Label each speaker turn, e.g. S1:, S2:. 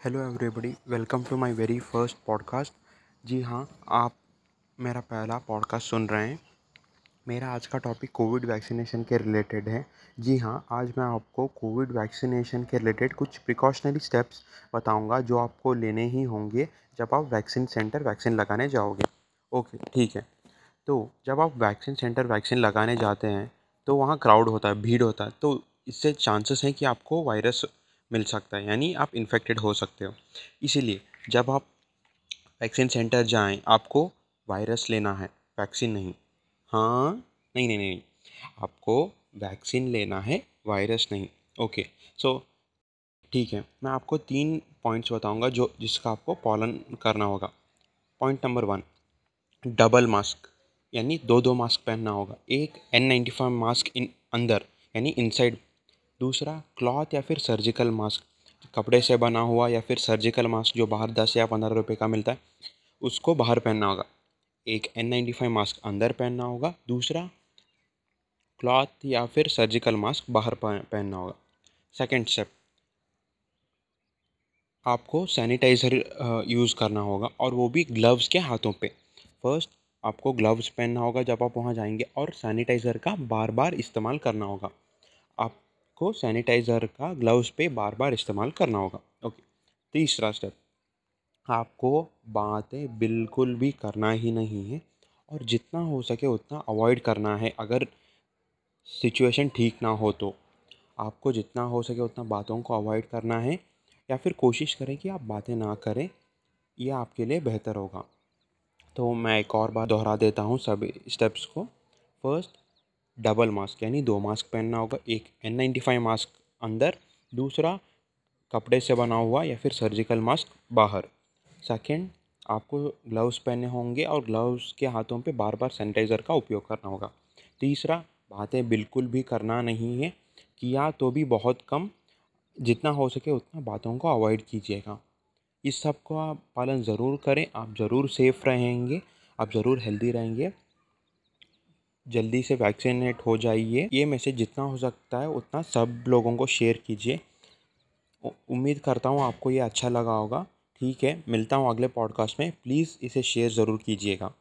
S1: Hello everybody welcome to my very first podcast जी हाँ आप मेरा पहला पॉडकास्ट सुन रहे हैं। मेरा आज का टॉपिक कोविड वैक्सीनेशन के रिलेटेड है। जी हाँ आज मैं आपको कोविड वैक्सीनेशन के रिलेटेड कुछ प्रिकॉशनरी स्टेप्स बताऊँगा जो आपको लेने ही होंगे जब आप वैक्सीन सेंटर वैक्सीन लगाने जाओगे। ओके ठीक है। तो जब आप वैक्सीन सेंटर वैक्सीन लगाने जाते हैं तो वहाँ क्राउड होता है, भीड़ होता है। तो इससे चांसेस हैं कि आपको वायरस मिल सकता है, यानी आप इन्फेक्टेड हो सकते हो। इसीलिए जब आप वैक्सीन सेंटर जाएँ, आपको वायरस लेना है वैक्सीन नहीं। हाँ? नहीं नहीं नहीं आपको वैक्सीन लेना है वायरस नहीं। ओके सो ठीक है, मैं आपको तीन पॉइंट्स बताऊँगा जो, जिसका आपको पालन करना होगा। Point number one double mask यानी दो दो मास्क पहनना होगा। एक N ninety five mask in अंदर, यानी इनसाइड दूसरा क्लॉथ या फिर सर्जिकल मास्क कपड़े से बना हुआ या फिर सर्जिकल मास्क जो बाहर दस या पंद्रह रुपये का मिलता है, उसको बाहर पहनना होगा। एक एन नाइन्टी फाइव मास्क अंदर पहनना होगा, दूसरा क्लॉथ या फिर सर्जिकल मास्क बाहर पहनना होगा। सेकेंड स्टेप आपको सैनिटाइज़र यूज़ करना होगा और वो भी ग्लव्स के हाथों पे। फ़र्स्ट आपको ग्लव्स पहनना होगा जब आप वहाँ जाएँगे और सैनिटाइज़र का बार बार इस्तेमाल करना होगा। आप को सैनिटाइज़र का ग्लव्स पे बार बार इस्तेमाल करना होगा। ओके, तीसरा स्टेप, आपको बातें बिल्कुल भी करना ही नहीं है और जितना हो सके उतना अवॉइड करना है। अगर सिचुएशन ठीक ना हो तो आपको जितना हो सके उतना बातों को अवॉइड करना है या फिर कोशिश करें कि आप बातें ना करें यह आपके लिए बेहतर होगा। तो मैं एक और बार दोहरा देता हूँ सभी स्टेप्स को। फ़र्स्ट डबल मास्क, यानी दो मास्क पहनना होगा, एक एन नाइन्टी फाइव मास्क अंदर, दूसरा कपड़े से बना हुआ या फिर सर्जिकल मास्क बाहर। सेकेंड आपको ग्लव्स पहने होंगे और ग्लव्स के हाथों पे बार बार सैनिटाइज़र का उपयोग करना होगा। तीसरा, बातें बिल्कुल भी करना नहीं है, किया तो भी बहुत कम, जितना हो सके उतना बातों को अवॉइड कीजिएगा। इस सबको आप पालन ज़रूर करें, आप ज़रूर सेफ़ रहेंगे, आप ज़रूर हेल्दी रहेंगे। जल्दी से वैक्सीनेट हो जाइए। ये मैसेज जितना हो सकता है, उतना सब लोगों को शेयर कीजिए। उम्मीद करता हूँ आपको ये अच्छा लगा होगा। ठीक है, मिलता हूँ अगले पॉडकास्ट में। प्लीज़ इसे शेयर ज़रूर कीजिएगा।